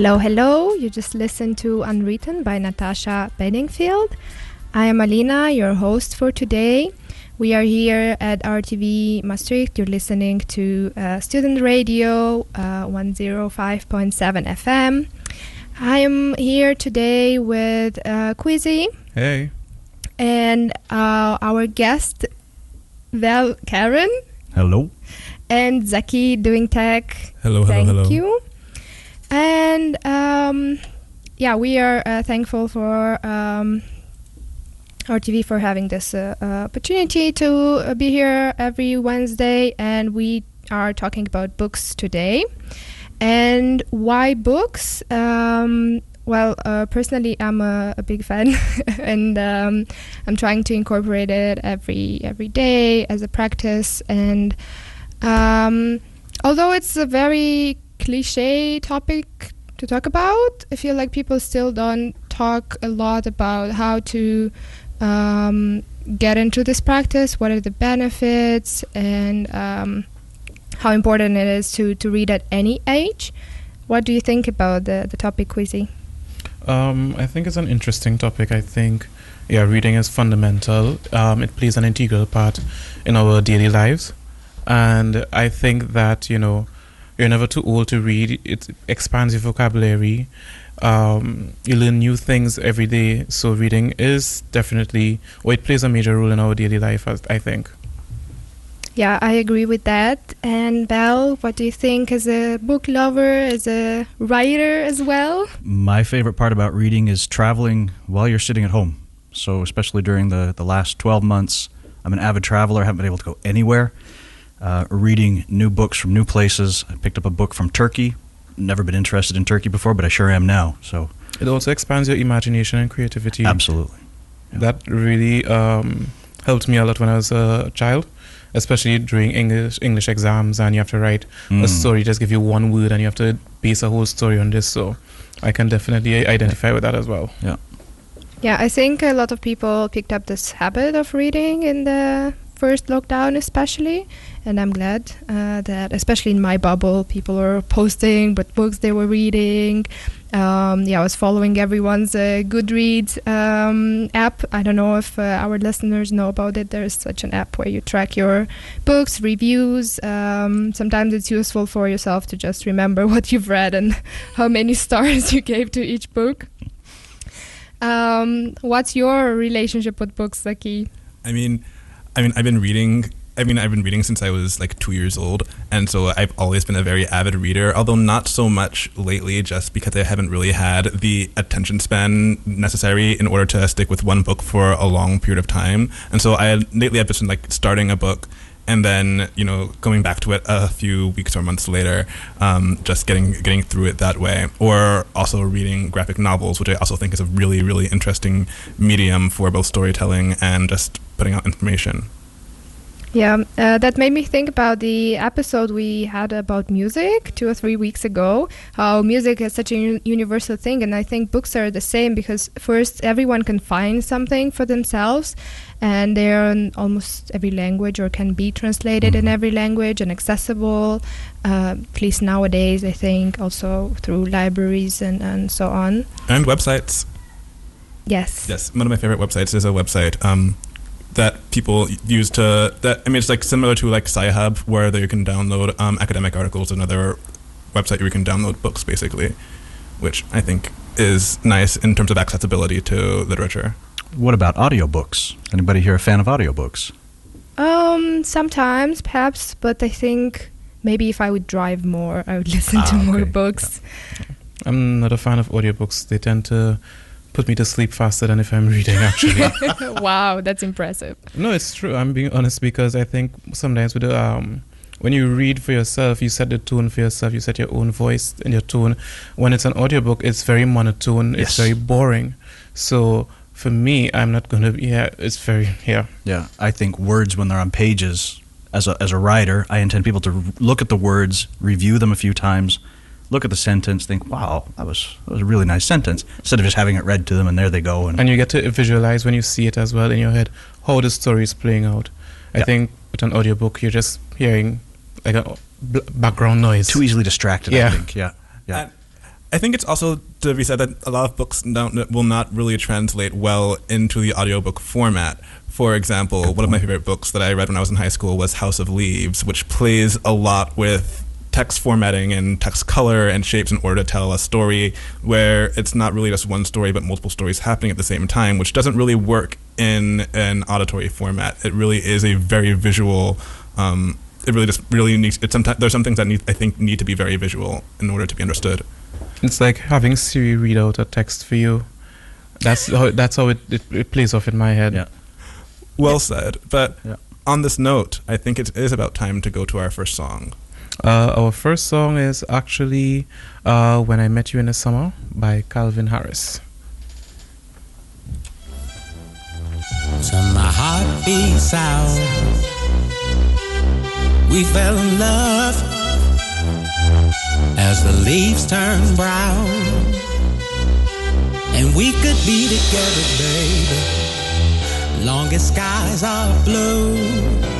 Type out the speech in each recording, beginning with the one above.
Hello, hello. You just listened to Unwritten by Natasha Bedingfield. I am Alina, your host for today. We are here at RTV Maastricht. You're listening to uh, Student Radio uh, 105.7 FM. I am here today with uh, Quizzy Hey. and uh, our guest, Val Karen, Hello. and Zaki doing tech. Hello, hello, Thank hello. you. And um, yeah, we are uh, thankful for um, RTV for having this uh, uh, opportunity to uh, be here every Wednesday, and we are talking about books today. And why books? Um, well, uh, personally, I'm a, a big fan, and um, I'm trying to incorporate it every every day as a practice. And um, although it's a very cliche topic to talk about, I feel like people still don't talk a lot about how to um, get into this practice, what are the benefits, and um, how important it is to, to read at any age. What do you think about the, the topic, Quizzy? Um, I think it's an interesting topic. I think, yeah, reading is fundamental. Um, it plays an integral part in our daily lives, and I think that you know, you're never too old to read. It expands your vocabulary. Um, you learn new things every day. So reading is definitely, or it plays a major role in our daily life. I I think. Yeah, I agree with that. And Belle, what do you think as a book lover, as a writer as well? My favorite part about reading is traveling while you're sitting at home. So, especially during the, the last 12 months, I'm an avid traveler. I haven't been able to go anywhere. Uh, reading new books from new places. I picked up a book from Turkey. Never been interested in Turkey before, but I sure am now. So, It also expands your imagination and creativity. absolutely. That really um, helped me a lot when I was a child, especially during English English exams, and you have to write a Mm. story. Just give you one word, and you have to base a whole story on this. So, I can definitely identify with that as well. Yeah. Yeah, I think a lot of people picked up this habit of reading in the first lockdown, especially. And I'm glad uh, that, especially in my bubble, people were posting what books they were reading. Um, yeah, I was following everyone's uh, Goodreads um, app. I don't know if uh, our listeners know about it. There's such an app where you track your books, reviews. Um, sometimes it's useful for yourself to just remember what you've read and how many stars you gave to each book. Um, what's your relationship with books, Zaki? I mean, I mean, I've been reading. I mean, I've been reading since I was like two years old, and so I've always been a very avid reader. Although not so much lately, just because I haven't really had the attention span necessary in order to stick with one book for a long period of time. And so I lately I've just been like starting a book and then you know going back to it a few weeks or months later, um, just getting getting through it that way, or also reading graphic novels, which I also think is a really really interesting medium for both storytelling and just putting out information. Yeah, uh, that made me think about the episode we had about music two or three weeks ago. How music is such a uni- universal thing, and I think books are the same because first everyone can find something for themselves, and they're in almost every language or can be translated in Mhm. every language and accessible. Uh, at least nowadays, I think also through libraries and and so on. And websites. Yes. Yes, one of my favorite websites is a website um, that people use to that. I mean, it's like similar to like Sci-Hub, where you can download um, academic articles. Another website where you can download books, basically, which I think is nice in terms of accessibility to literature. What about audiobooks? Anybody here a fan of audiobooks? Um, sometimes, perhaps, but I think maybe if I would drive more, I would listen to Ah, more okay. books. I'm not a fan of audiobooks. They tend to put me to sleep faster than if I'm reading, actually. wow, that's impressive. no, it's true. I'm being honest because I think sometimes with the, um, when you read for yourself, you set the tone for yourself, you set your own voice and your tone. When it's an audiobook, it's very monotone, Yes. it's very boring. So for me, I'm not going to yeah, it's very, yeah. Yeah, I think words when they're on pages, as a, as a writer, I intend people to look at the words, review them a few times, look at the sentence, think, wow, that was, that was a really nice sentence, instead of just having it read to them and there they go. And, and you get to visualize when you see it as well in your head how the story is playing out. I Yeah. think with an audiobook, you're just hearing like a bl- background noise. too easily distracted, I Yeah. think. Yeah. Yeah. And I think it's also to be said that a lot of books don't, will not really translate well into the audiobook format. For example, one of my favorite books that I read when I was in high school was House of Leaves, which plays a lot with text formatting and text color and shapes in order to tell a story where it's not really just one story but multiple stories happening at the same time, which doesn't really work in an auditory format. It really is a very visual. Um, it really just really needs. It's sometimes there's some things that need, I think need to be very visual in order to be understood. It's like having Siri read out a text for you. That's how that's how it, it, it plays off in my head. Yeah. Well said. But Yeah. on this note, I think it is about time to go to our first song. Uh, our first song is actually uh, "When I Met You in the Summer" by Calvin Harris. So my heart beats out. We fell in love as the leaves turn brown. And we could be together, baby. Long as skies are blue.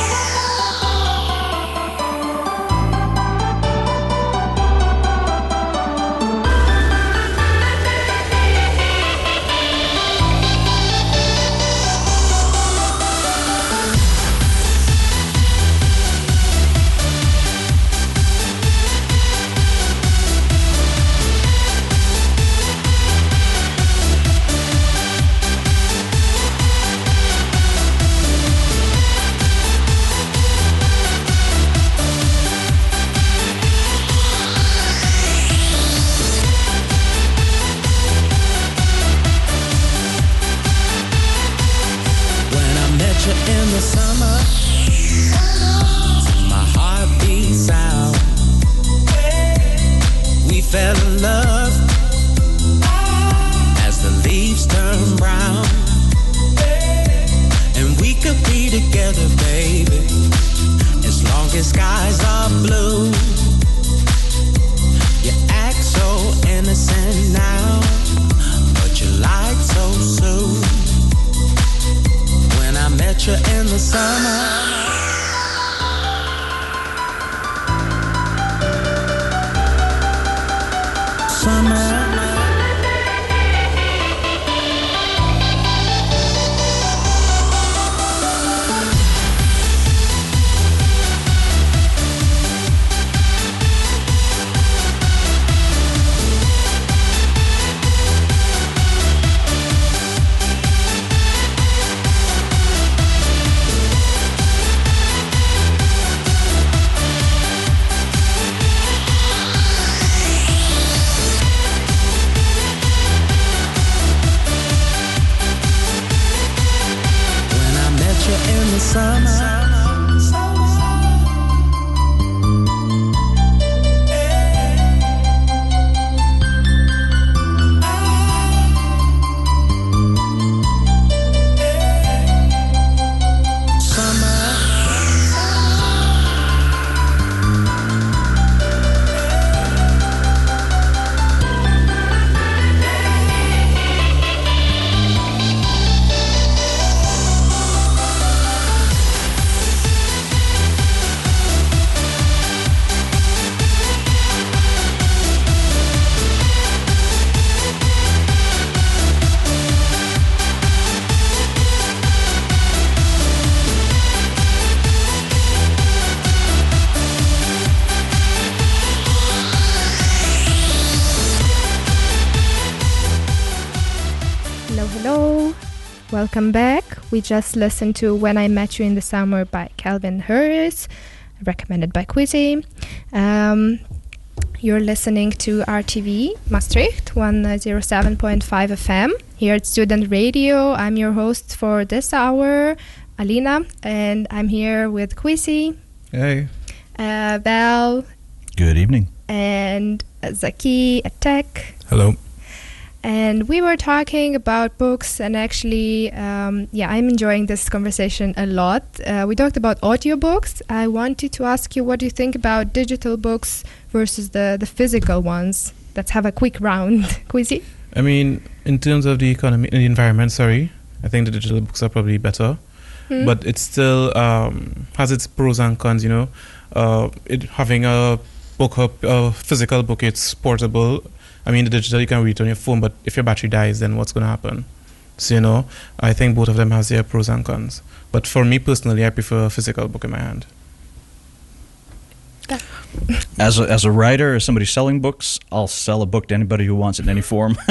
Welcome back. We just listened to When I Met You in the Summer by Calvin Harris, recommended by Quizzy. Um, you're listening to RTV Maastricht 107.5 FM here at Student Radio. I'm your host for this hour, Alina, and I'm here with Quizzy, Hey. uh, Val, Good evening. and Zaki Attack. Hello. And we were talking about books, and actually, um, yeah, I'm enjoying this conversation a lot. Uh, we talked about audiobooks. I wanted to ask you what do you think about digital books versus the, the physical ones? Let's have a quick round. Quizzy? I mean, in terms of the economy, and the environment, sorry, I think the digital books are probably better, Hmm? but it still um, has its pros and cons. You know, uh, it having a book, a, a physical book, it's portable. I mean, the digital you can read it on your phone, but if your battery dies, then what's going to happen? So you know, I think both of them has their pros and cons. But for me personally, I prefer a physical book in my hand. As a, as a writer, as somebody selling books, I'll sell a book to anybody who wants it in any form.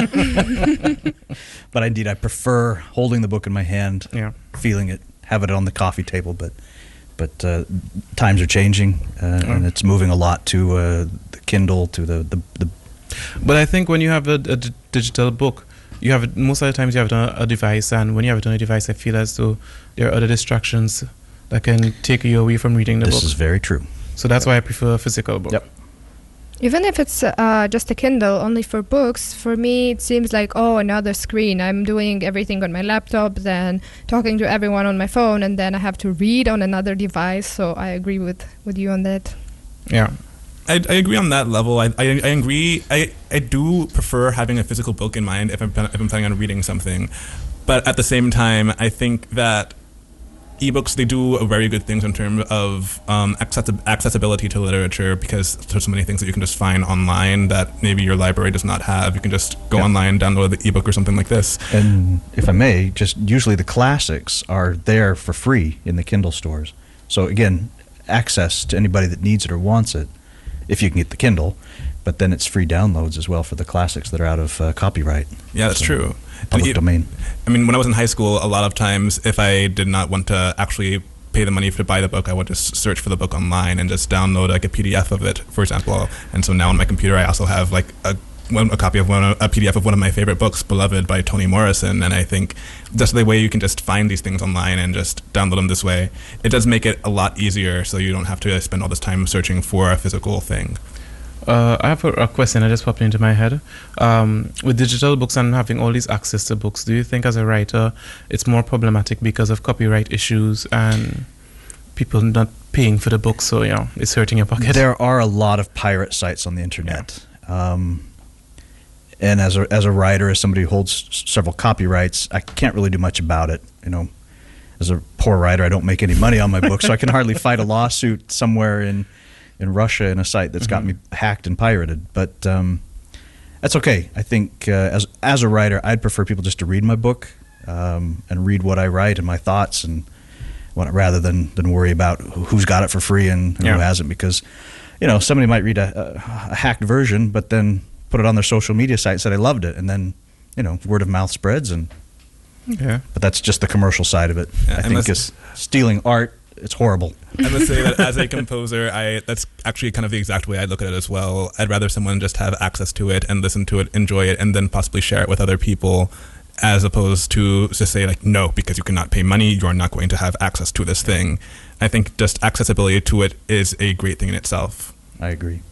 but indeed, I prefer holding the book in my hand, Yeah. feeling it, have it on the coffee table. But but uh, times are changing, uh, and Mm. it's moving a lot to uh, the Kindle, to the, the, the But I think when you have a, a d- digital book, you have it most of the times you have it on a, a device, and when you have it on a device, I feel as though there are other distractions that can take you away from reading the this book. This is very true. so that's why I prefer a physical book. Yep. Even if it's uh, just a Kindle only for books, for me it seems like oh another screen. I'm doing everything on my laptop, then talking to everyone on my phone, and then I have to read on another device. So I agree with with you on that. Yeah. I, I agree on that level. I, I, I agree. I, I do prefer having a physical book in mind if I'm, if I'm planning on reading something. But at the same time, I think that ebooks, they do very good things in terms of um, accessi- accessibility to literature because there's so many things that you can just find online that maybe your library does not have. You can just go Yeah. online, download the ebook or something like this. And if I may, just usually the classics are there for free in the Kindle stores. So again, access to anybody that needs it or wants it, if you can get the Kindle. But then it's free downloads as well for the classics that are out of uh, copyright, Yeah, that's So, true. Public domain. I mean, when I was in high school, a lot of times, if I did not want to actually pay the money to buy the book, I would just search for the book online and just download like a PDF of it, for example. And so now on my computer, I also have like a one, a copy of one, a PDF of one of my favorite books, Beloved by Toni Morrison. And I think just the way you can just find these things online and just download them this way, it does make it a lot easier. So you don't have to spend all this time searching for a physical thing. Uh, I have a, a question that just popped into my head. Um, with digital books and having all these access to books, do you think as a writer it's more problematic because of copyright issues and people not paying for the book? So yeah, it's hurting your pocket. There are a lot of pirate sites on the internet. Um, and as a, as a writer, as somebody who holds s- several copyrights, I can't really do much about it. You know, as a poor writer, I don't make any money on my book, so I can hardly fight a lawsuit somewhere in in Russia in a site that's got me hacked and pirated. But um, that's okay. I think uh, as as a writer, I'd prefer people just to read my book um, and read what I write and my thoughts and what, rather than than worry about who- who's got it for free and who Yeah. hasn't. Because you know somebody might read a, a, a hacked version, but then put it on their social media site and said I loved it, and then you know word of mouth spreads and yeah. but that's just the commercial side of it. Yeah, I think is stealing art. It's horrible. I must say that as a composer, I that's actually kind of the exact way I look at it as well. I'd rather someone just have access to it and listen to it, enjoy it, and then possibly share it with other people, as opposed to just say like no, because you cannot pay money, you are not going to have access to this thing. I think just accessibility to it is a great thing in itself. I agree.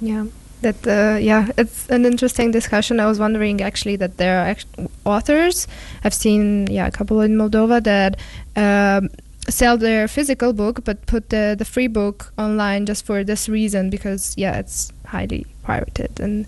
Yeah, that uh, yeah, it's an interesting discussion. I was wondering actually that there are authors. I've seen yeah a couple in Moldova that um, sell their physical book but put the the free book online just for this reason because yeah it's highly pirated and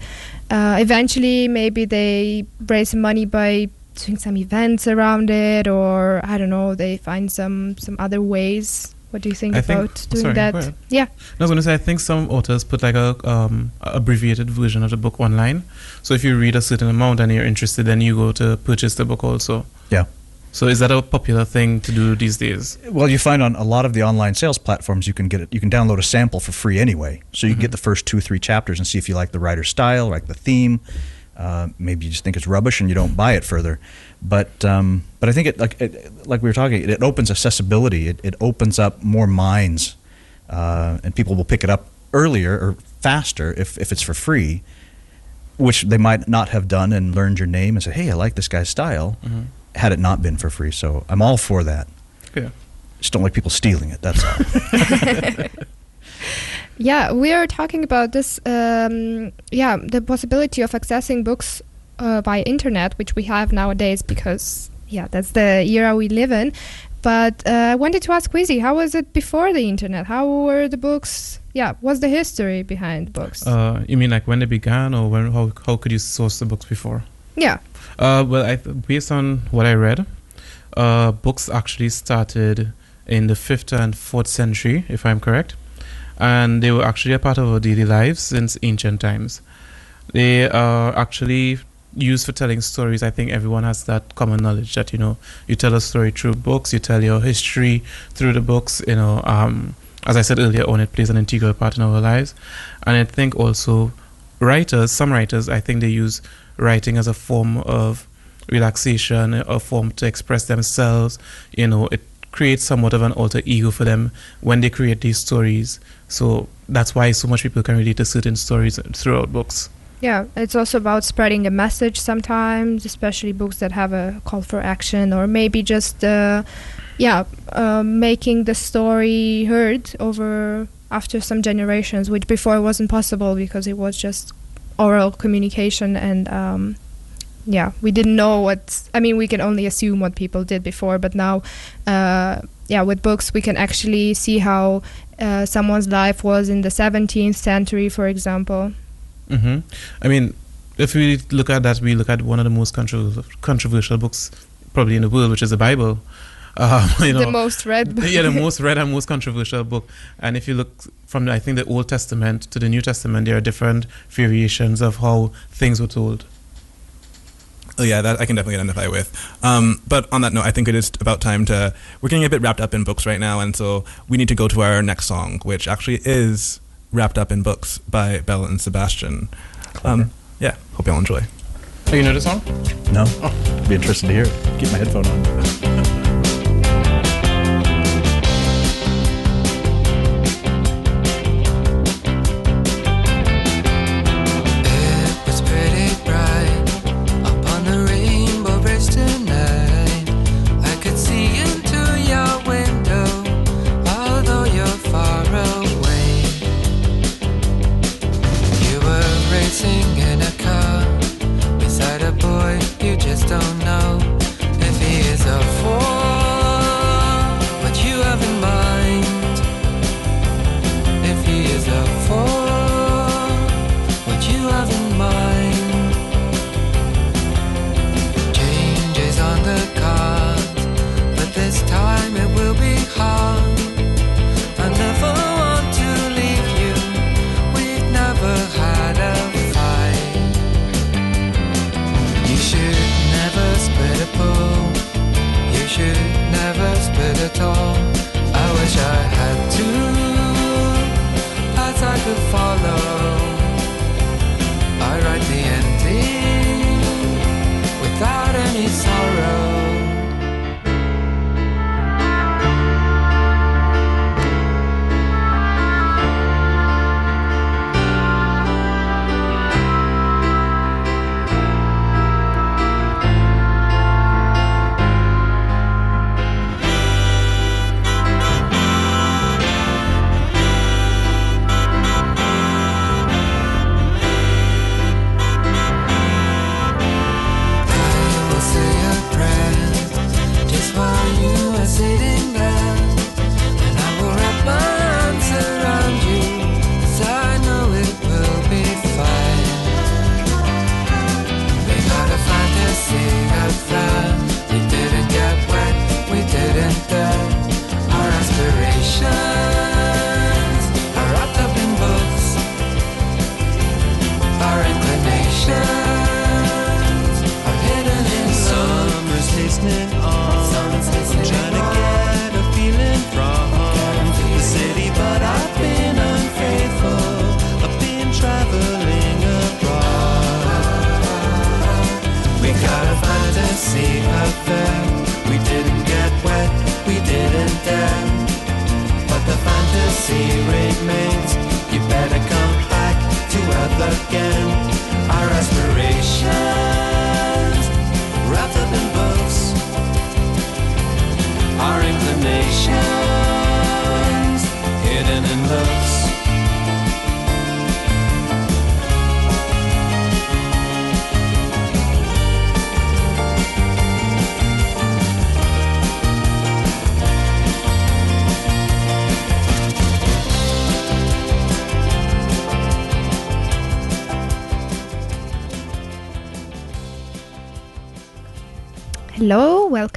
uh, eventually maybe they raise money by doing some events around it or I don't know they find some some other ways. What do you think I think- about doing sorry, that? go ahead. Yeah. I was going to say, I think some authors put like a um, abbreviated version of the book online. So if you read a certain amount and you're interested, then you go to purchase the book also. Yeah. So is that a popular thing to do these days? Well, you find on a lot of the online sales platforms, you can get it. You can download a sample for free anyway, so you can get the first two, three chapters and see if you like the writer's style, like the theme. Uh, maybe you just think it's rubbish and you don't buy it further. But um, but I think it like it, like we were talking, it, it opens accessibility. It, it opens up more minds, uh, and people will pick it up earlier or faster if, if it's for free, which they might not have done and learned your name and said, "Hey, I like this guy's style." Mm-hmm. Had it not been for free, so I'm all for that. Yeah. Just don't like people stealing it. That's all. Yeah, we are talking about this. Um, yeah, the possibility of accessing books uh, by internet, which we have nowadays, because yeah, that's the era we live in. But uh, I wanted to ask Quizzy, how was it before the internet? How were the books? Yeah, what's the history behind books? Uh, you mean like when they began, or when how how could you source the books before? yeah, Uh, well, I, based on what I read, uh, books actually started in the fifth and fourth century, if I'm correct, and they were actually a part of our daily lives since ancient times. They are actually used for telling stories. I think everyone has that common knowledge that you know you tell a story through books, you tell your history through the books. You know, um, as I said earlier on, it plays an integral part in our lives, and I think also writers, some writers, I think they use writing as a form of relaxation, a form to express themselves. You know, it creates somewhat of an alter ego for them when they create these stories. So that's why so much people can relate to certain stories throughout books. Yeah. It's also about spreading the message sometimes, especially books that have a call for action, or maybe just uh, yeah, uh, making the story heard over after some generations, which before wasn't possible because it was just oral communication and um, yeah, we didn't know what. I mean, we can only assume what people did before, but now, uh, yeah, with books we can actually see how uh, someone's life was in the 17th century, for example. Hmm I mean, if we look at that, we look at one of the most controversial, controversial books probably in the world, which is the Bible. Um, you know, the most read book. yeah, the most read and most controversial book. And if you look from, the, I think, the Old Testament to the New Testament, there are different variations of how things were told. Oh yeah, that I can definitely identify with. Um, but on that note, I think it is about time to. We're getting a bit wrapped up in books right now, and so we need to go to our next song, which actually is wrapped up in books by Belle and Sebastian. Um, yeah, hope y'all enjoy. Oh, you know the song? no, be interested to hear it. Keep my headphone on.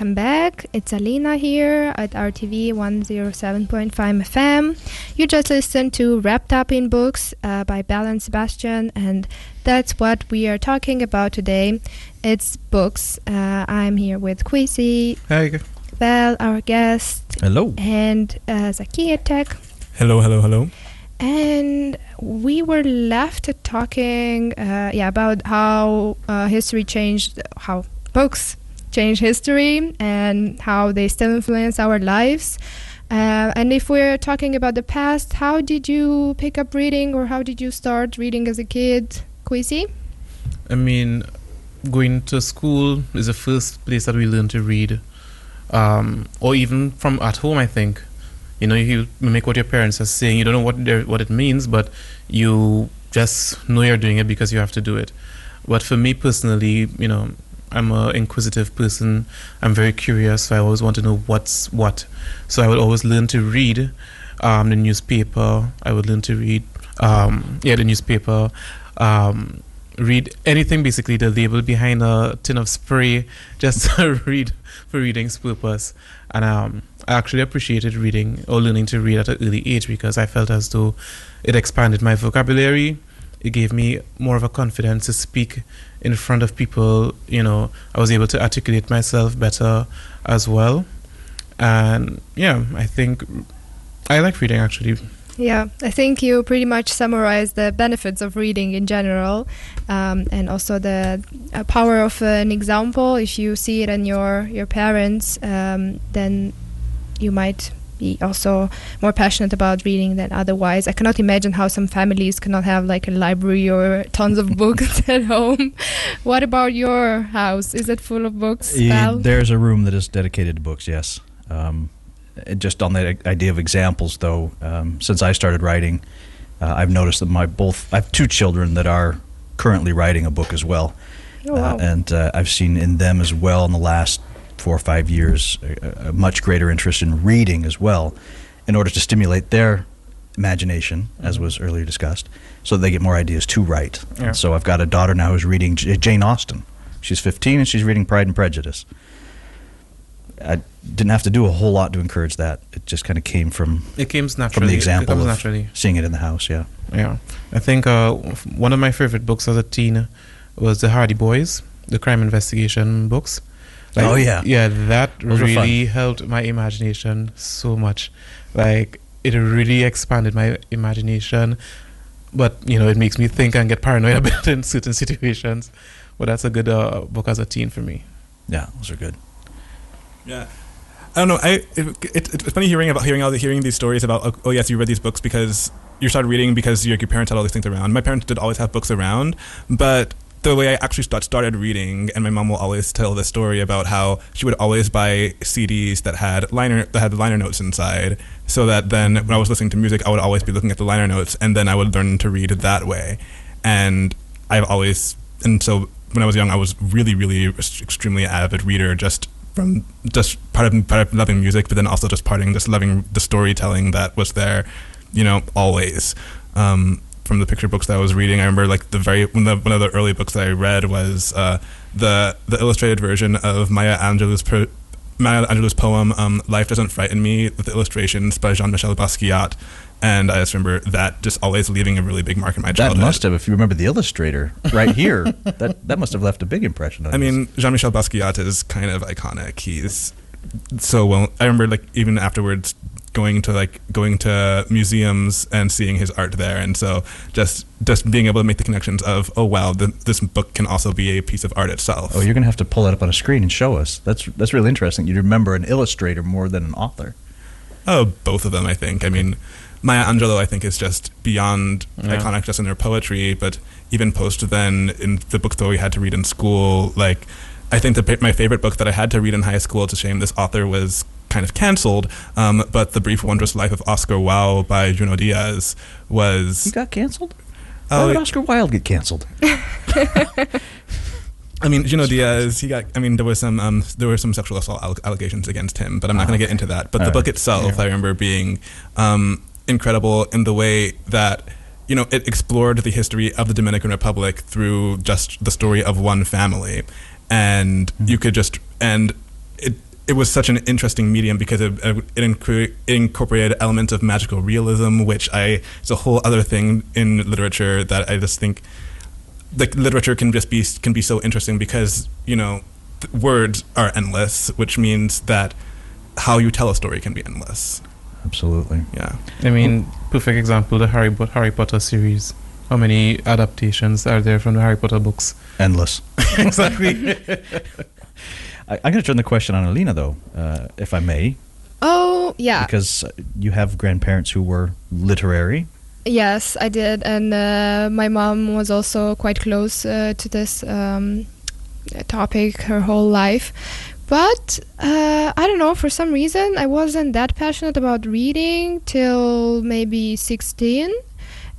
Welcome back. It's Alina here at RTV 107.5 FM. You just listened to Wrapped Up in Books uh, by Belle and Sebastian, and that's what we are talking about today. It's books. Uh, I'm here with Quisi, Hi. Belle, our guest, Hello. and uh, Zakia Tech. Hello, hello, hello. And we were left talking, uh, yeah, about how uh, history changed, how books change history, and how they still influence our lives. Uh, and if we're talking about the past, how did you pick up reading, or how did you start reading as a kid, Quisi? I mean, going to school is the first place that we learn to read, um, or even from at home. I think, you know, you mimic what your parents are saying. You don't know what what it means, but you just know you're doing it because you have to do it. But for me personally, you know, I'm a inquisitive person. I'm very curious, so I always want to know what's what. So I would always learn to read um, the newspaper. I would learn to read, um, yeah, the newspaper. Um, read anything basically the label behind a tin of spray just read for reading's purpose and um, i actually appreciated reading or learning to read at an early age because i felt as though it expanded my vocabulary it gave me more of a confidence to speak in front of people you know i was able to articulate myself better as well and yeah i think i like reading actually Yeah, I think you pretty much summarized the benefits of reading in general, um, and also the uh, power of an example. If you see it in your your parents, um, then you might be also more passionate about reading than otherwise. I cannot imagine how some families cannot have like a library or tons of books at home. What about your house? Is it full of books? Yeah, there's a room that is dedicated to books. Yes. Um, just on the idea of examples, though, um, since I started writing, uh, I've noticed that my both I have two children that are currently writing a book as well, Oh, wow. uh, and uh, I've seen in them as well in the last four or five years a, a much greater interest in reading as well, in order to stimulate their imagination, as was earlier discussed, so that they get more ideas to write. Yeah. So I've got a daughter now who's reading J- Jane Austen. She's 15 and she's reading Pride and Prejudice. I didn't have to do a whole lot to encourage that. It just kind of came from it came naturally from the example comes of naturally seeing it in the house. Yeah. Yeah, I think uh, one of my favorite books as a teen was the Hardy Boys, the crime investigation books. Oh, yeah. yeah, that Those really helped my imagination so much. Like it really expanded my imagination, but you know it makes me think and get paranoid a bit in certain situations. But that's a good uh, book as a teen for me. Yeah, those are good. Yeah. I don't know. I it, it, it's funny hearing about hearing all the hearing these stories about oh, oh yes you read these books because you started reading because your, your parents had all these things around. My parents did always have books around, but the way I actually start, started reading, and my mom will always tell the story about how she would always buy CDs that had liner that had liner notes inside, so that then when I was listening to music, I would always be looking at the liner notes, and then I would learn to read that way. And I've always and so when I was young, I was really, really extremely avid reader, just from just part of part of loving music, but then also just parting, just loving the storytelling that was there, you know, always. Um, from the picture books that I was reading, I remember like the very one of the, one of the early books that I read was uh, the the illustrated version of Maya Angelou's per, Maya Angelou's poem um, "Life Doesn't Frighten Me" with the illustrations by Jean-Michel Basquiat, and I just remember that just always leaving a really big mark in my childhood. That must have, if you remember the illustrator right here, that that must have left a big impression on I us. mean, Jean Michel Basquiat is kind of iconic. He's so well. I remember like even afterwards going to like going to museums and seeing his art there, and so just just being able to make the connections of oh wow, the, this book can also be a piece of art itself. Oh, you're going to have to pull that up on a screen and show us. That's that's really interesting. You remember an illustrator more than an author. Oh, both of them, I think. I mean, Maya Angelou, I think, is just beyond Yeah. iconic just in her poetry, but even post then in the books that we had to read in school, like, I think the, my favorite book that I had to read in high school, it's a shame this author was kind of canceled. Um, but the brief wondrous life of Oscar Wilde by Junot Diaz was. He got canceled. Oh, Why would Oscar Wilde get canceled? I mean, Junot Diaz, he got. I mean, there was some um, there were some sexual assault alle- allegations against him, but I'm not going to get into that. But the Alright. book itself, I remember being um, incredible in the way that you know it explored the history of the Dominican Republic through just the story of one family, and you could just and it. It was such an interesting medium because it, uh, it, incre- it incorporated elements of magical realism, which I it's a whole other thing in literature that I just think like literature can just be can be so interesting because you know th- words are endless, which means that how you tell a story can be endless. Absolutely. Yeah. I mean, perfect example, the Harry, Pot- Harry Potter series. How many adaptations are there from the Harry Potter books? Endless. exactly. I, I'm going to turn the question on Alina, though, uh, if I may, Oh, yeah. because you have grandparents who were literary. Yes, I did, and uh, my mom was also quite close uh, to this um, topic her whole life. But uh, I don't know, for some reason, I wasn't that passionate about reading till maybe 16.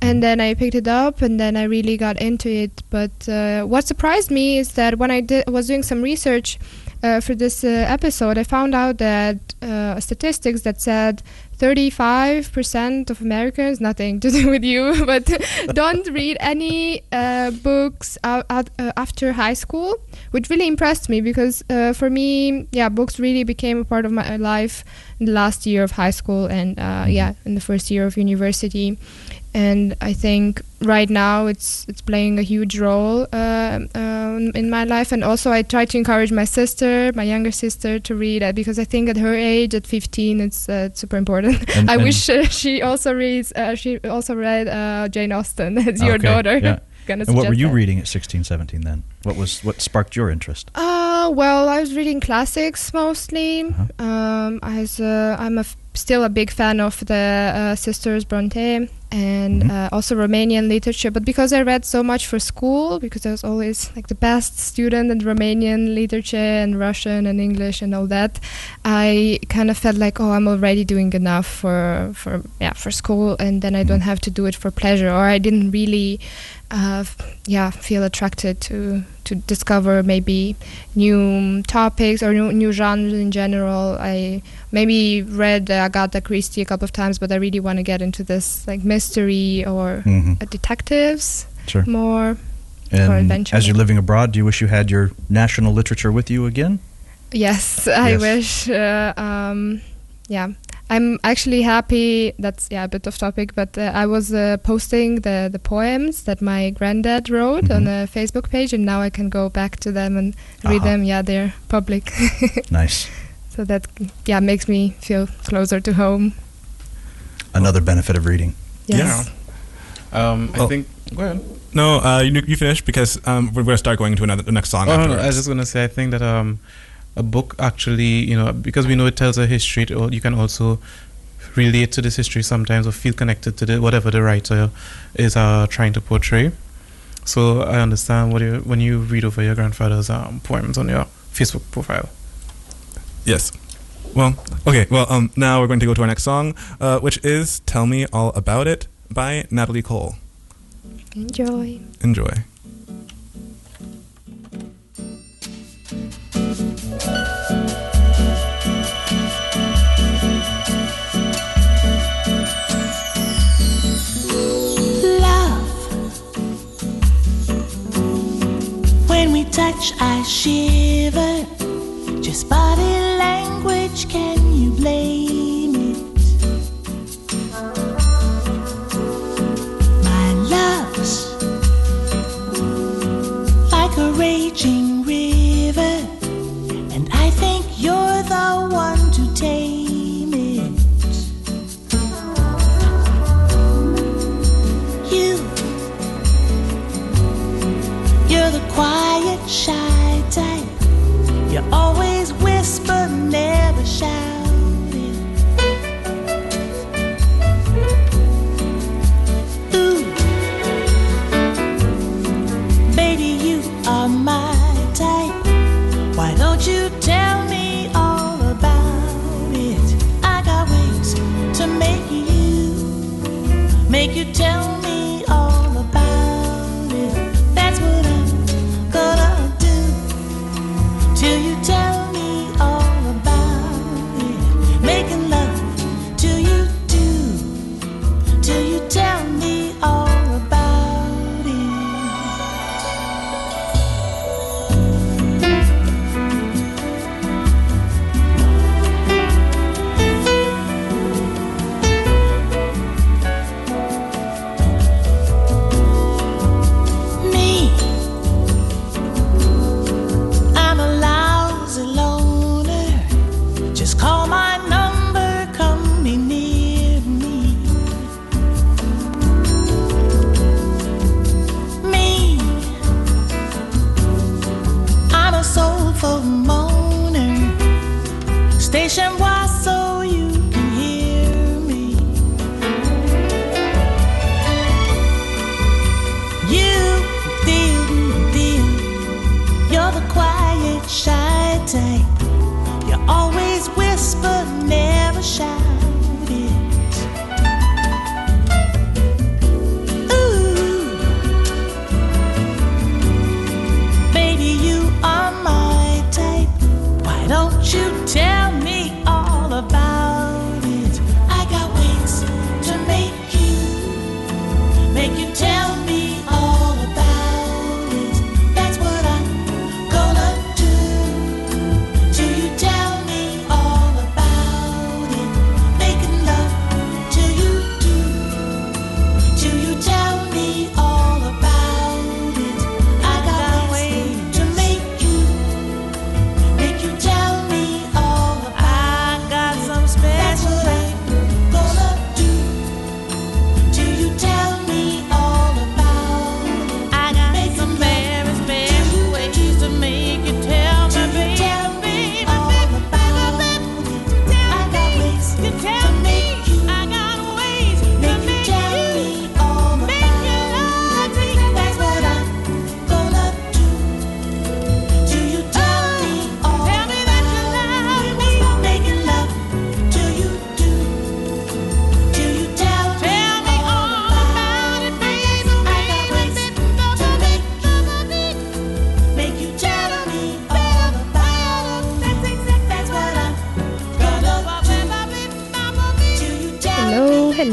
And then I picked it up, and then I really got into it. But uh, what surprised me is that when I did, was doing some research uh, for this uh, episode, I found out that uh, statistics that said 35% of Americans, nothing to do with you, but don't read any uh, books out, out, uh, after high school, which really impressed me because uh, for me, yeah, books really became a part of my life in the last year of high school and uh, yeah, in the first year of university. And I think right now it's it's playing a huge role uh, um, in my life. And also, I try to encourage my sister, my younger sister, to read it because I think at her age, at 15, it's, uh, it's super important. And- I and- wish uh, she also reads. Uh, she also read uh, Jane Austen as your Okay, daughter. yeah. And what were you that. reading at 16, 17 then? What was what sparked your interest? Uh, well, I was reading classics mostly. Uh-huh. Um, I uh, I'm a f- still a big fan of the uh, Sisters Bronte and Mhm. uh, also Romanian literature. But because I read so much for school, because I was always like the best student in Romanian literature and Russian and English and all that, I kind of felt like, oh, I'm already doing enough for for yeah for school, and then I don't have to do it for pleasure, or I didn't really. Uh, yeah, feel attracted to to discover maybe new topics or new, new genres in general. I maybe read uh, Agatha Christie a couple of times, but I really want to get into this like mystery or Mhm. uh, detectives Sure. more. And as you're living abroad, do you wish you had your national literature with you again? Yes, I Yes. wish. Uh, um, yeah, I'm actually happy. That's yeah, a bit off topic, but uh, I was uh, posting the the poems that my granddad wrote on Mhm. a Facebook page, and now I can go back to them and read Aha. them. Yeah, they're public, Nice. so that yeah makes me feel closer to home. Another benefit of reading. Yes. Um, I Oh. think. Go ahead. No, uh, you, you finish because um, we're going to start going to another the next song. Oh, no, no. I was just gonna say I think that um, a book actually, you know, because we know it tells a history, it, you can also relate to this history sometimes or feel connected to the whatever the writer is uh, trying to portray. So I understand what you when you read over your grandfather's um, poems on your Facebook profile. Yes. Well, okay. Well, um, now we're going to go to our next song, uh, which is "Tell Me All About It" by Natalie Cole. Enjoy. Enjoy. We touch, I shiver. Just body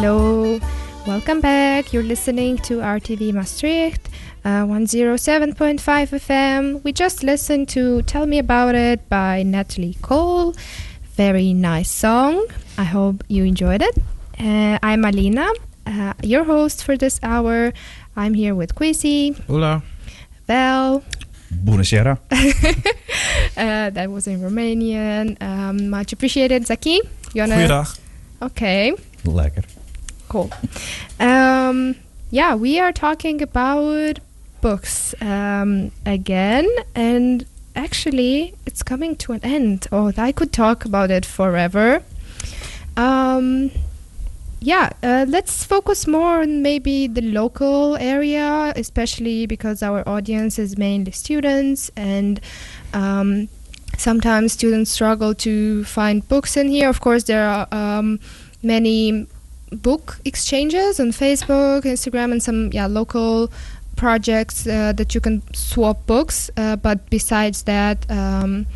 Hello. Welcome back. You're listening to RTV Maastricht, uh, 107.5 FM. We just listened to Tell Me About It by Natalie Cole. Very nice song. I hope you enjoyed it. Uh, I'm Alina, uh, your host for this hour. I'm here with Quizzy, Hola. Val. Bună seara. Uh, that was in Romanian. Um, much appreciated. Zaki, you wanna? Goeiedag. Okay. Lekker. Cool. Um, yeah, we are talking about books um, again, and actually, it's coming to an end. Oh, I could talk about it forever. Um, yeah, uh, let's focus more on maybe the local area, especially because our audience is mainly students, and um, sometimes students struggle to find books in here. Of course, there are um, many book exchanges on Facebook, Instagram, and some yeah local projects uh, that you can swap books. Uh, but besides that, um,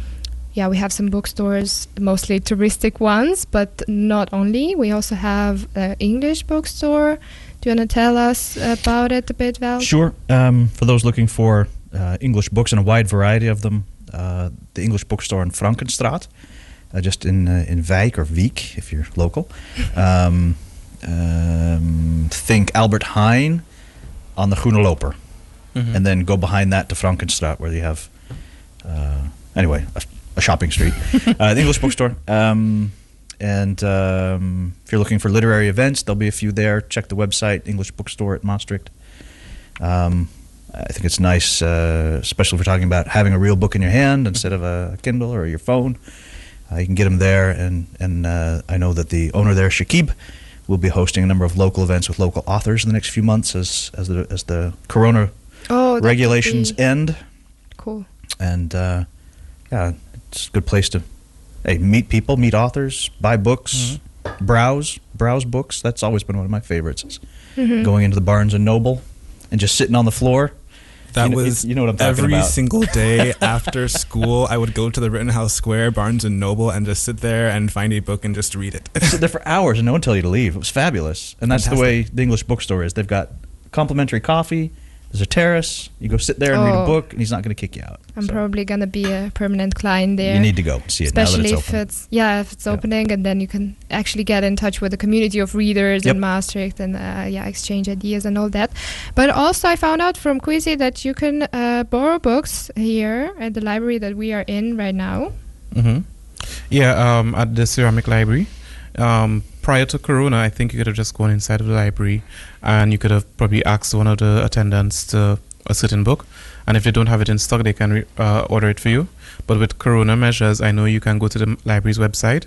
yeah, we have some bookstores, mostly touristic ones, but not only. We also have an English bookstore. Do you want to tell us about it a bit, Val? Sure. Um, for those looking for uh, English books and a wide variety of them, uh, the English bookstore in Frankenstraat, uh, just in uh, in Wijk or Wiek if you're local. Um, um, think Albert Heijn on the Groene Loper, Mhm. and then go behind that to Frankenstraat where you have, uh, anyway, a, a shopping street, uh, the English bookstore. Um, and um, if you're looking for literary events, there'll be a few there. Check the website, English Bookstore at Maastricht. Um, I think it's nice, uh, especially if we're talking about having a real book in your hand instead of a Kindle or your phone. Uh, you can get them there, and and uh, I know that the owner there, Shakib, will be hosting a number of local events with local authors in the next few months as as the as the Corona Oh, regulations end. Cool. And uh, yeah, it's a good place to hey meet people, meet authors, buy books, browse browse books. That's always been one of my favorites. Mhm. going into the Barnes and Noble and just sitting on the floor. That You know- was you know what I'm talking every about. single day after school. I would go to the Rittenhouse Square, Barnes and Noble, and just sit there and find a book and just read it. sit there for hours and no one tell you to leave. It was fabulous, and that's the way the English bookstore is. They've got complimentary coffee. There's a terrace. You go sit there and read a Oh. book, and he's not going to kick you out. I'm probably gonna be a permanent client there. You need to go see it Especially it's if open. it's yeah, if it's opening, and then you can actually get in touch with the community of readers Yep. in Maastricht and uh, yeah, exchange ideas and all that. But also, I found out from Quizzy that you can uh, borrow books here at the library that we are in right now. hmm Yeah, um, at the ceramic library. Um, prior to Corona, I think you could have just gone inside of the library and you could have probably asked one of the attendants to a certain book. And if they don't have it in stock, they can re- uh, order it for you. But with Corona measures, I know you can go to the library's website.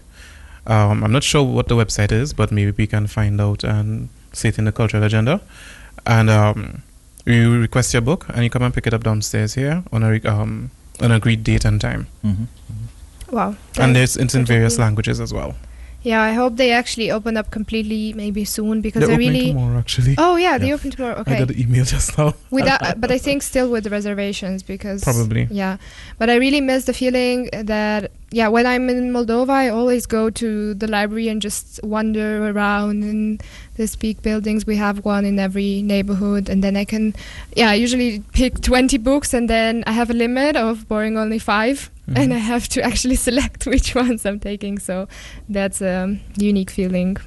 Um, I'm not sure what the website is, but maybe we can find out and see it in the cultural agenda. And um, you request your book and you come and pick it up downstairs here on a re- um, an agreed date and time. Wow. And That's there's it's in various languages as well. Yeah, I hope they actually open up completely maybe soon because They're I really. tomorrow, actually. Oh yeah, they open tomorrow. Okay. I got the email just now. Without, uh, but I think still with the reservations because Probably. yeah. But I really miss the feeling that yeah, when I'm in Moldova, I always go to the library and just wander around in these big buildings. We have one in every neighborhood, and then I can yeah, I usually pick 20 books, and then I have a limit of borrowing only 5 and Mhm. I have to actually select which ones I'm taking. So that's a unique feeling.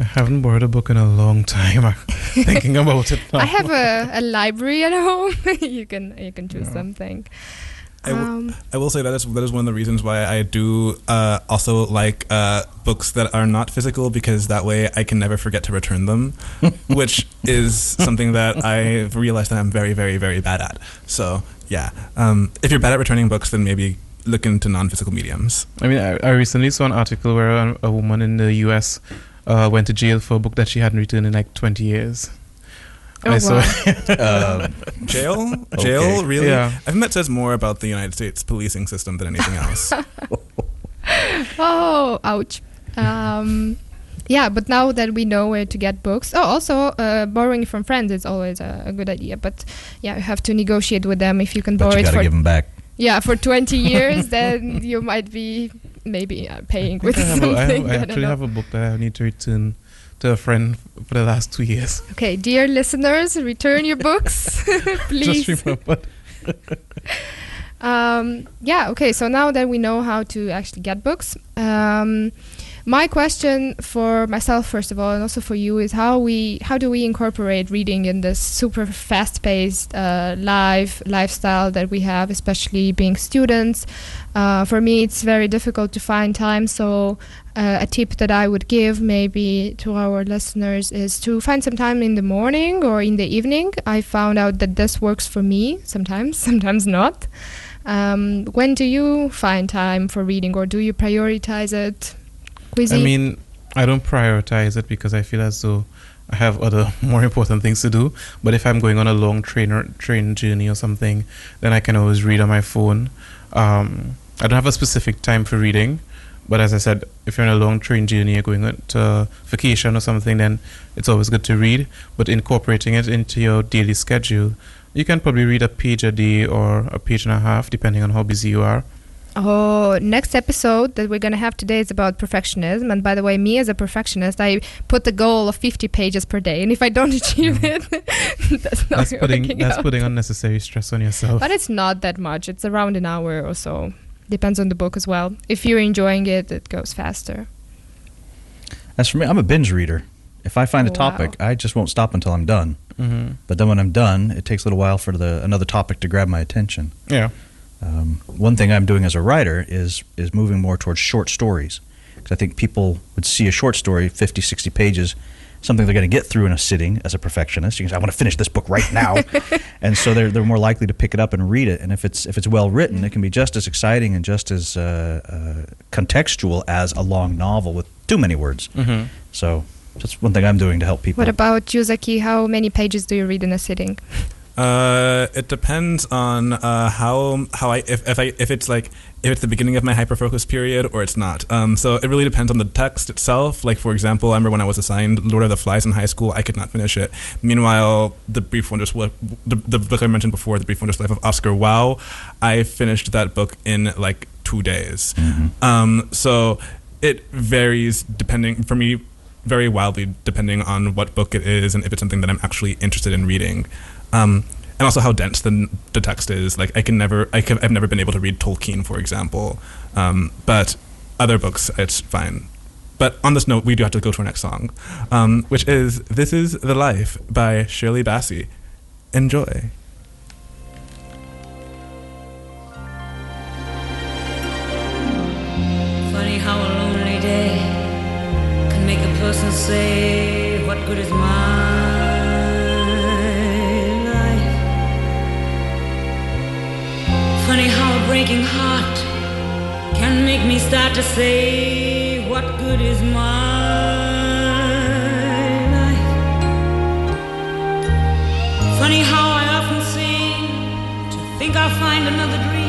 I haven't borrowed a book in a long time. I'm thinking about it now. I have a, a library at home. you can you can choose something. I w- Um, I will say that is that is one of the reasons why I do uh, also like uh, books that are not physical because that way I can never forget to return them, which is something that I've realized that I'm very very very bad at. So yeah, um, if you're bad at returning books, then maybe look into non-physical mediums. I mean, I, I recently saw an article where a, a woman in the U.S. Uh, went to jail for a book that she hadn't returned in like 20 years. Oh, I saw. Um, Jail, Okay. jail, really? Yeah. I think that says more about the United States policing system than anything else. oh, ouch. Um, yeah, but now that we know where to get books, oh, also uh, borrowing from friends is always a, a good idea. But yeah, you have to negotiate with them if you can but borrow you it got for give them back. yeah for 20 years. then you might be maybe uh, paying with I, have a, I, have, something. I I actually know. have a book that I need to return to a friend for the last two years. Okay, dear listeners, return your books, please. Just remember. Um, yeah, okay, so now that we know how to actually get books, um, my question for myself, first of all, and also for you, is how we how do we incorporate reading in this super fast-paced uh, life lifestyle that we have, especially being students? Uh, for me, it's very difficult to find time. So, uh, a tip that I would give maybe to our listeners is to find some time in the morning or in the evening. I found out that this works for me sometimes, sometimes not. Um, when do you find time for reading, or do you prioritize it? I mean, I don't prioritize it because I feel as though I have other more important things to do. But if I'm going on a long train or train journey or something, then I can always read on my phone. Um, I don't have a specific time for reading, but as I said, if you're on a long train journey, going on to vacation or something, then it's always good to read. But incorporating it into your daily schedule, you can probably read a page a day or a page and a half, depending on how busy you are. Oh, next episode that we're gonna have today is about perfectionism. And by the way, me as a perfectionist, I put the goal of 50 pages per day, and if I don't achieve it, that's not That's putting working that's out. putting unnecessary stress on yourself. But it's not that much. It's around an hour or so. Depends on the book as well. If you're enjoying it, it goes faster. As for me, I'm a binge reader. If I find a Wow. topic, I just won't stop until I'm done. hmm But then when I'm done, it takes a little while for the another topic to grab my attention. Yeah. Um, one thing I'm doing as a writer is is moving more towards short stories because I think people would see a short story, 50, 60 pages, something they're going to get through in a sitting. As a perfectionist, you can say, "I want to finish this book right now," and so they're they're more likely to pick it up and read it. And if it's if it's well written, it can be just as exciting and just as uh, uh, contextual as a long novel with too many words. hmm So that's one thing I'm doing to help people. What about Yuzaki? How many pages do you read in a sitting? Uh, it depends on uh, how how I if, if I if it's like if it's the beginning of my hyper focus period or it's not. Um, so it really depends on the text itself. Like for example, I remember when I was assigned Lord of the Flies in high school, I could not finish it. Meanwhile, the brief wondrous Li- the, the book I mentioned before, the brief wondrous life of Oscar Wao, I finished that book in like two days. Um, so it varies depending for me very wildly depending on what book it is and if it's something that I'm actually interested in reading. Um, and also how dense the, the text is. Like I can never, I can, I've never been able to read Tolkien, for example. Um, but other books, it's fine. But on this note, we do have to go to our next song, um, which is "This Is the Life" by Shirley Bassey. Enjoy. Funny how a lonely day can make a person say, What good is my Funny how a breaking heart can make me start to say, What good is my life? Funny how I often seem to think I'll find another dream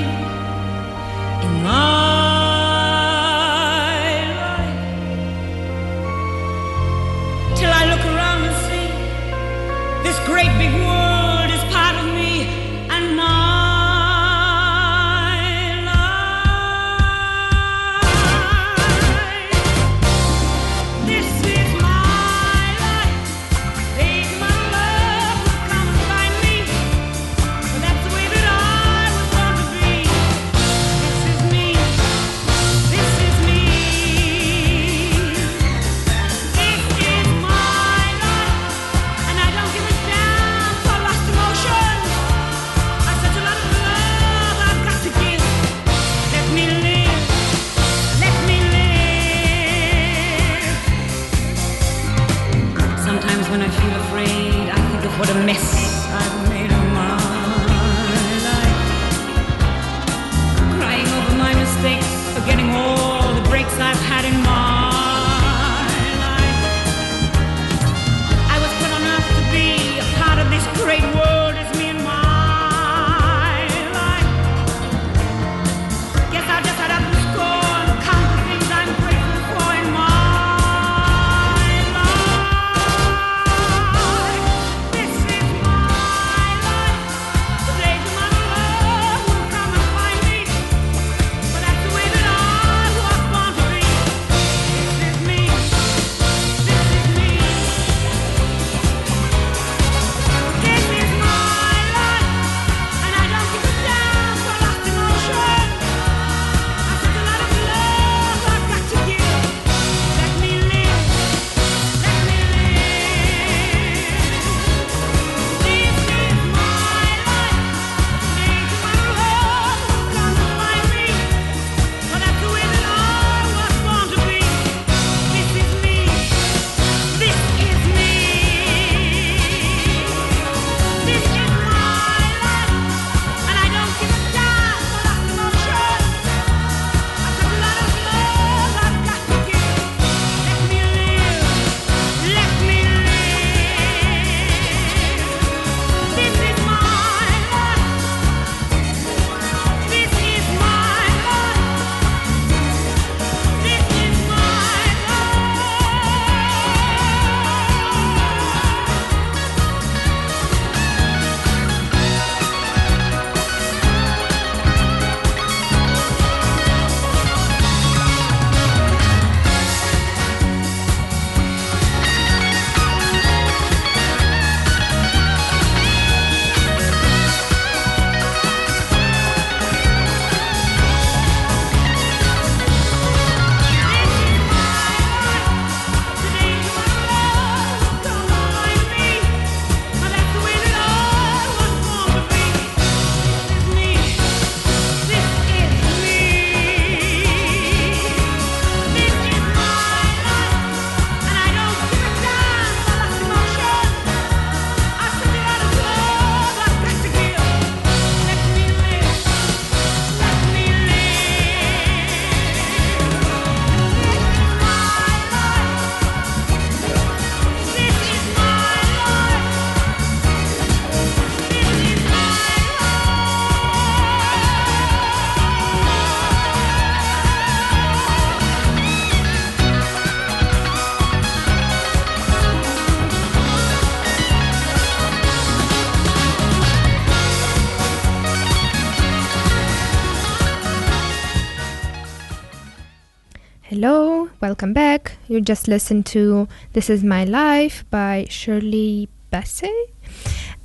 welcome back. You just listened to This Is My Life by Shirley Bassey.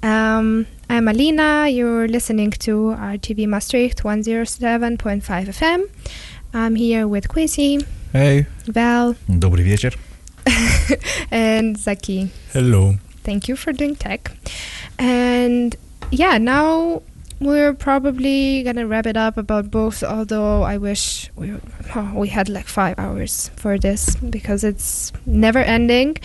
Um, I'm Alina. You're listening to RTV Maastricht 107.5 FM. I'm here with Quizzy, Hey. Val, Dobry wieczór. and Zaki. Hello. Thank you for doing tech. And yeah, now we're probably gonna wrap it up about books. Although I wish we oh, we had like five hours for this because it's never ending.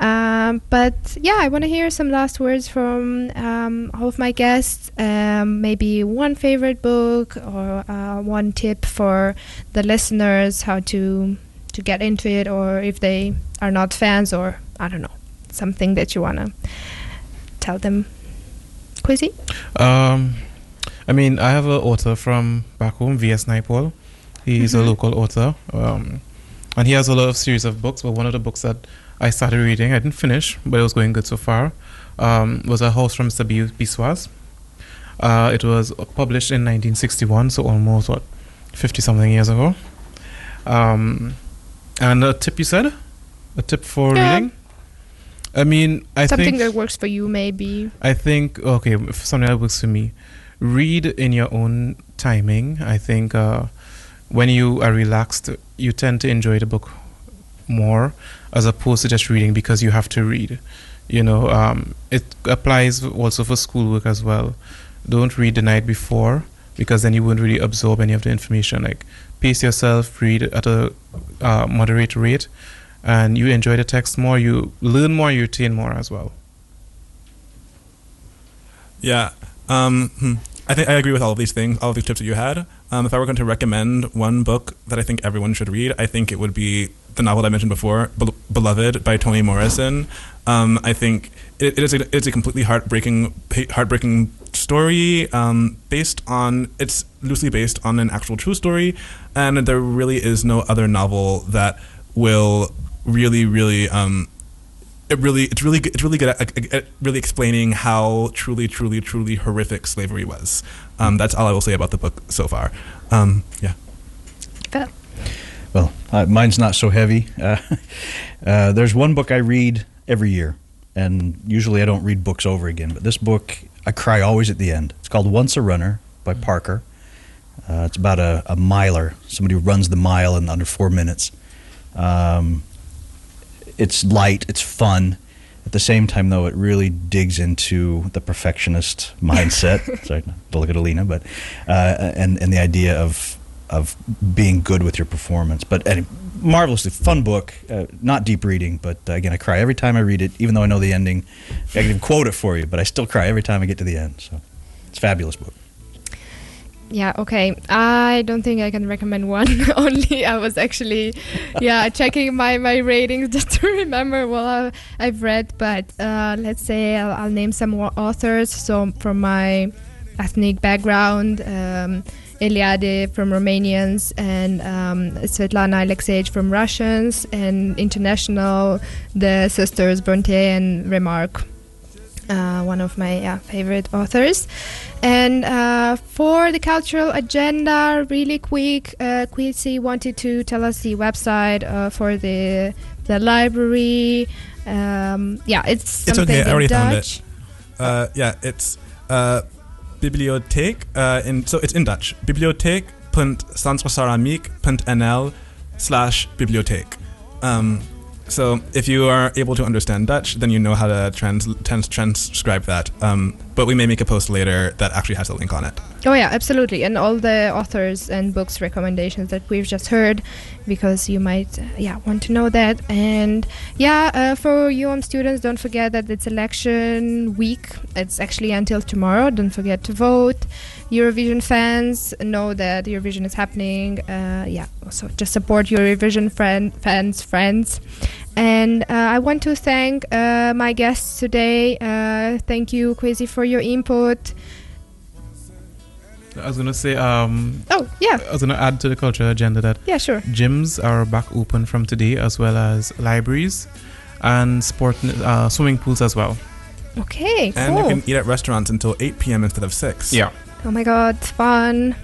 Um, but yeah, I want to hear some last words from um, all of my guests. Um, maybe one favorite book or uh, one tip for the listeners how to to get into it, or if they are not fans, or I don't know, something that you want to tell them. Quizzy? I mean, I have an author from back home, V.S. Naipaul. He's a Mhm. local author, um, and he has a lot of series of books. But one of the books that I started reading, I didn't finish, but it was going good so far, um, was A House from Sabi Biswas. Uh, it was published in 1961, so almost what, 50 something years ago. Um, and a tip you said? A tip for Yeah. reading? I mean, I something think that works for you, maybe. I think okay, something that works for me. Read in your own timing. I think uh, when you are relaxed, you tend to enjoy the book more as opposed to just reading because you have to read. You know, um, it applies also for schoolwork as well. Don't read the night before because then you won't really absorb any of the information. Like pace yourself, read at a uh, moderate rate, and you enjoy the text more. You learn more, you retain more as well. Yeah. Um, hmm. I think I agree with all of these things, all of these tips that you had. Um, if I were going to recommend one book that I think everyone should read, I think it would be the novel that I mentioned before, Bel- Beloved by Toni Morrison. Um, I think it, it is a, it's a completely heartbreaking heartbreaking story um, based on it's loosely based on an actual true story, and there really is no other novel that will really really um, it really it's really good- it's really good at, at, at really explaining how truly truly truly horrific slavery was. Um, that's all I will say about the book so far. Um, yeah. Val? Well, uh, mine's not so heavy. Uh, uh, there's one book I read every year, and usually I don't read books over again. But this book, I cry always at the end. It's called Once a Runner by Parker. Uh, it's about a, a miler, somebody who runs the mile in under four minutes. Um, it's light, it's fun. At the same time, though, it really digs into the perfectionist mindset. Sorry to look at Alina, but uh, and and the idea of of being good with your performance. But any marvelously fun book, uh, not deep reading, but uh, again, I cry every time I read it, even though I know the ending. I can even quote it for you, but I still cry every time I get to the end. So it's a fabulous book. Yeah, okay. I don't think I can recommend one. Only I was actually, yeah, checking my, my ratings just to remember what I've read. But uh, let's say I'll, I'll name some more authors. So from my ethnic background, um, Eliade from Romanians and um, Svetlana Alexievich from Russians, and international, the sisters Bronte and Remarque uh, one of my yeah, favorite authors. And uh, for the cultural agenda, really quick, uh, Quincy wanted to tell us the website uh, for the the library. Um, yeah, it's It's okay, I in already found Dutch. it. Uh, yeah, it's uh, bibliotheek. Uh, in so it's in Dutch. Bibliotheek.sanswasaramik.nl slash bibliotheek. Um, so if you are able to understand Dutch, then you know how to trans, trans transcribe that. Um, but we may make a post later that actually has a link on it. Oh yeah, absolutely, and all the authors and books recommendations that we've just heard, because you might uh, yeah want to know that. And yeah, uh, for UM students, don't forget that it's election week. It's actually until tomorrow. Don't forget to vote. Eurovision fans know that Eurovision is happening. Uh, yeah, so just support your Eurovision friend, fans, friends. And uh, I want to thank uh, my guests today. Uh, thank you, Quizzy, for your input. I was gonna say, um, Oh, yeah. I was gonna add to the cultural agenda that Yeah, sure. gyms are back open from today, as well as libraries and sport uh, swimming pools as well. Okay, And cool. you can eat at restaurants until 8 p.m. instead of 6. Yeah. Oh my god, fun.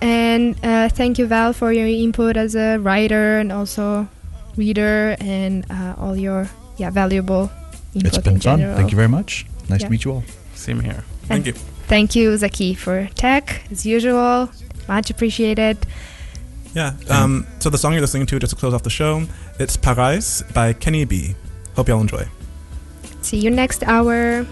And uh, thank you, Val, for your input as a writer and also reader and uh, all your yeah valuable input It's been in fun. general. Thank you very much. Nice Yeah. to meet you all. Same here. Thank you. Thank you, Zaki, for tech as usual. Much appreciated. Yeah. Um, so the song you're listening to just to close off the show, it's Parijs by Kenny B. Hope y'all enjoy. See you next hour.